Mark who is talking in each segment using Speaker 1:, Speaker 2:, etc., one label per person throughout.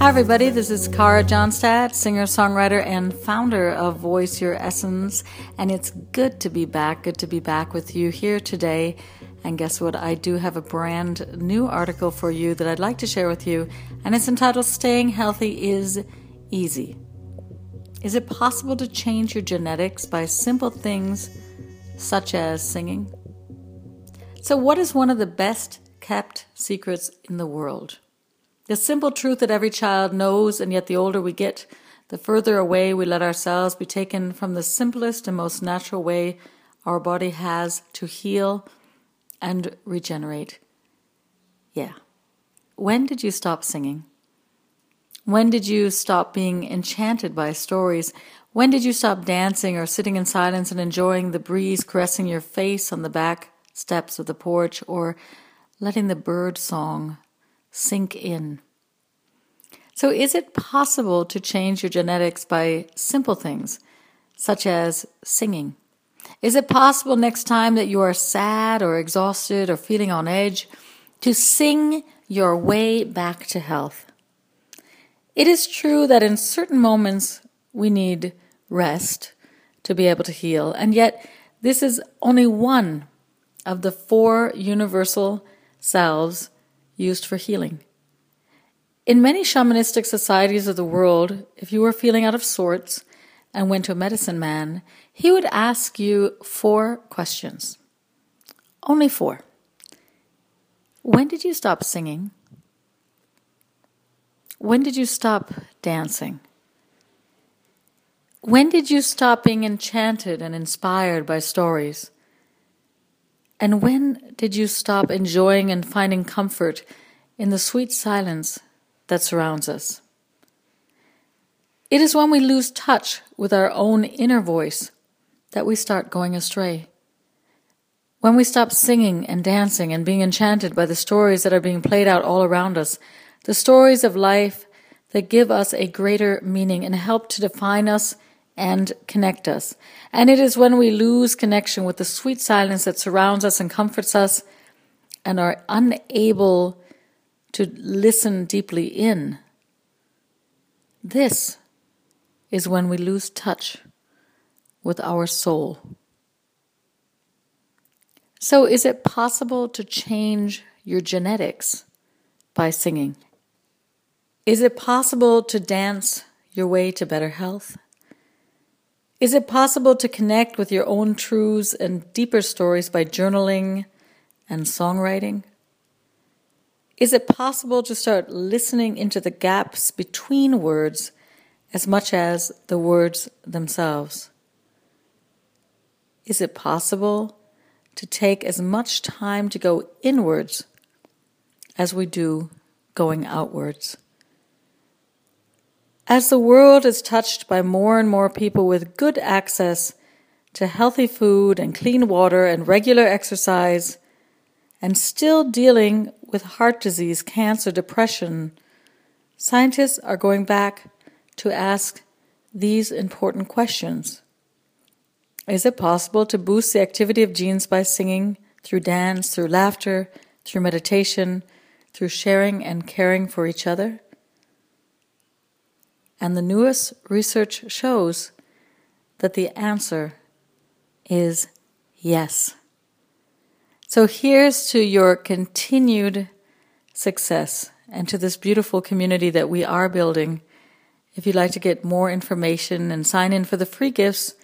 Speaker 1: Hi, everybody. This is Kara Johnstad, singer, songwriter, and founder of Voice Your Essence. And it's good to be back. Good to be back with you here today. And guess what? I do have a brand new article for you that I'd like to share with you. And it's entitled Staying Healthy is Easy. Is it possible to change your genetics by simple things such as singing? So, what is one of the best kept secrets in the world? The simple truth that every child knows, and yet the older we get, the further away we let ourselves be taken from the simplest and most natural way our body has to heal and regenerate. Yeah. When did you stop singing? When did you stop being enchanted by stories? When did you stop dancing or sitting in silence and enjoying the breeze caressing your face on the back steps of the porch or letting the bird song sink in. So, is it possible to change your genetics by simple things, such as singing? Is it possible next time that you are sad or exhausted or feeling on edge to sing your way back to health? It is true that in certain moments we need rest to be able to heal, and yet this is only one of the four universal salves used for healing. In many shamanistic societies of the world, if you were feeling out of sorts and went to a medicine man, he would ask you four questions. Only four. When did you stop singing? When did you stop dancing? When did you stop being enchanted and inspired by stories? And when did you stop enjoying and finding comfort in the sweet silence that surrounds us? It is when we lose touch with our own inner voice that we start going astray. When we stop singing and dancing and being enchanted by the stories that are being played out all around us, the stories of life that give us a greater meaning and help to define us and connect us. And it is when we lose connection with the sweet silence that surrounds us and comforts us and are unable to listen deeply in. This is when we lose touch with our soul. So, is it possible to change your genetics by singing? Is it possible to dance your way to better health? Is it possible to connect with your own truths and deeper stories by journaling and songwriting? Is it possible to start listening into the gaps between words as much as the words themselves? Is it possible to take as much time to go inwards as we do going outwards? As the world is touched by more and more people with good access to healthy food and clean water and regular exercise, and still dealing with heart disease, cancer, depression, scientists are going back to ask these important questions. Is it possible to boost the activity of genes by singing, through dance, through laughter, through meditation, through sharing and caring for each other? And the newest research shows that the answer is yes. So here's to your continued success and to this beautiful community that we are building. If you'd like to get more information and sign in for the free gifts,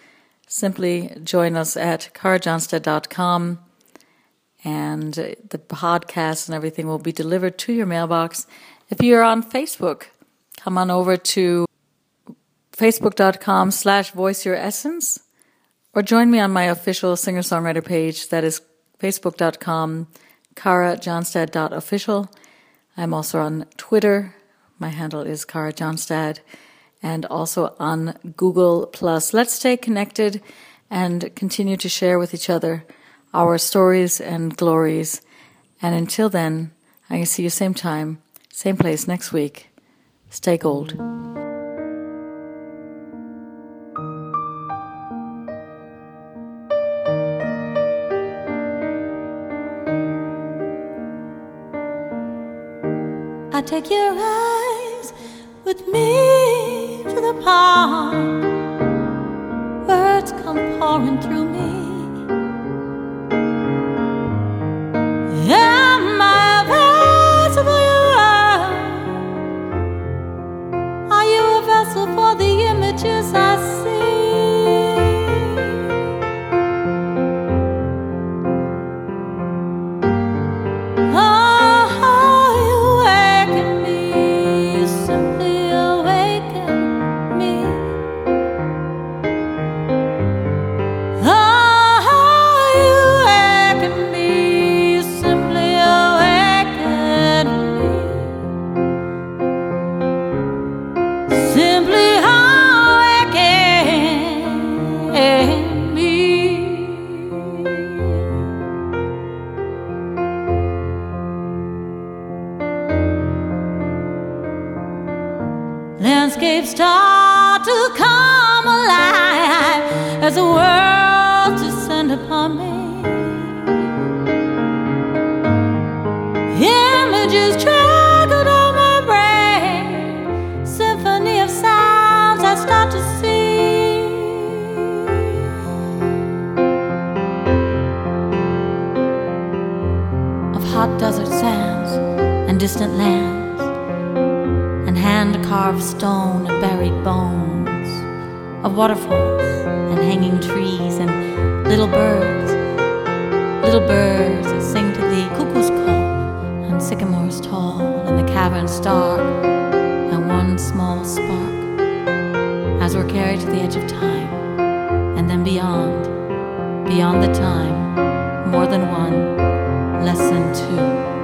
Speaker 1: simply join us at karajohnstad.com and the podcast and everything will be delivered to your mailbox. If you're on Facebook, come on over to facebook.com slash voice your essence or join me on my official singer-songwriter page that is facebook.com karajohnstad.official. I'm also on Twitter. My handle is Kara Johnstad and also on Google Plus. Let's stay connected and continue to share with each other our stories and glories. And until then, I see you same time, same place next week. Stay gold. Take your eyes with me to the pond. Landscapes start to come alive as the world descend upon me. Images trickle down my brain, symphony of sounds I start to see. Of hot desert sands and distant lands hand carved stone and buried bones, of waterfalls and hanging trees and little birds, little birds that sing to the cuckoo's call and sycamores tall and the caverns dark and one small spark as we're carried to the edge of time and then beyond, beyond the time, more than one, less than two.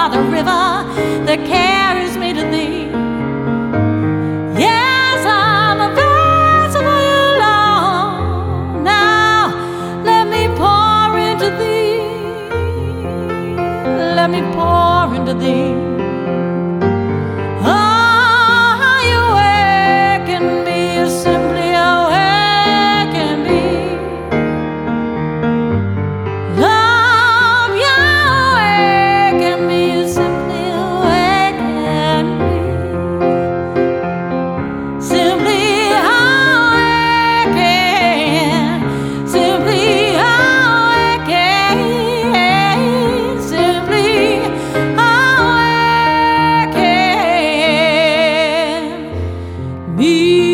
Speaker 1: By the river the carries me.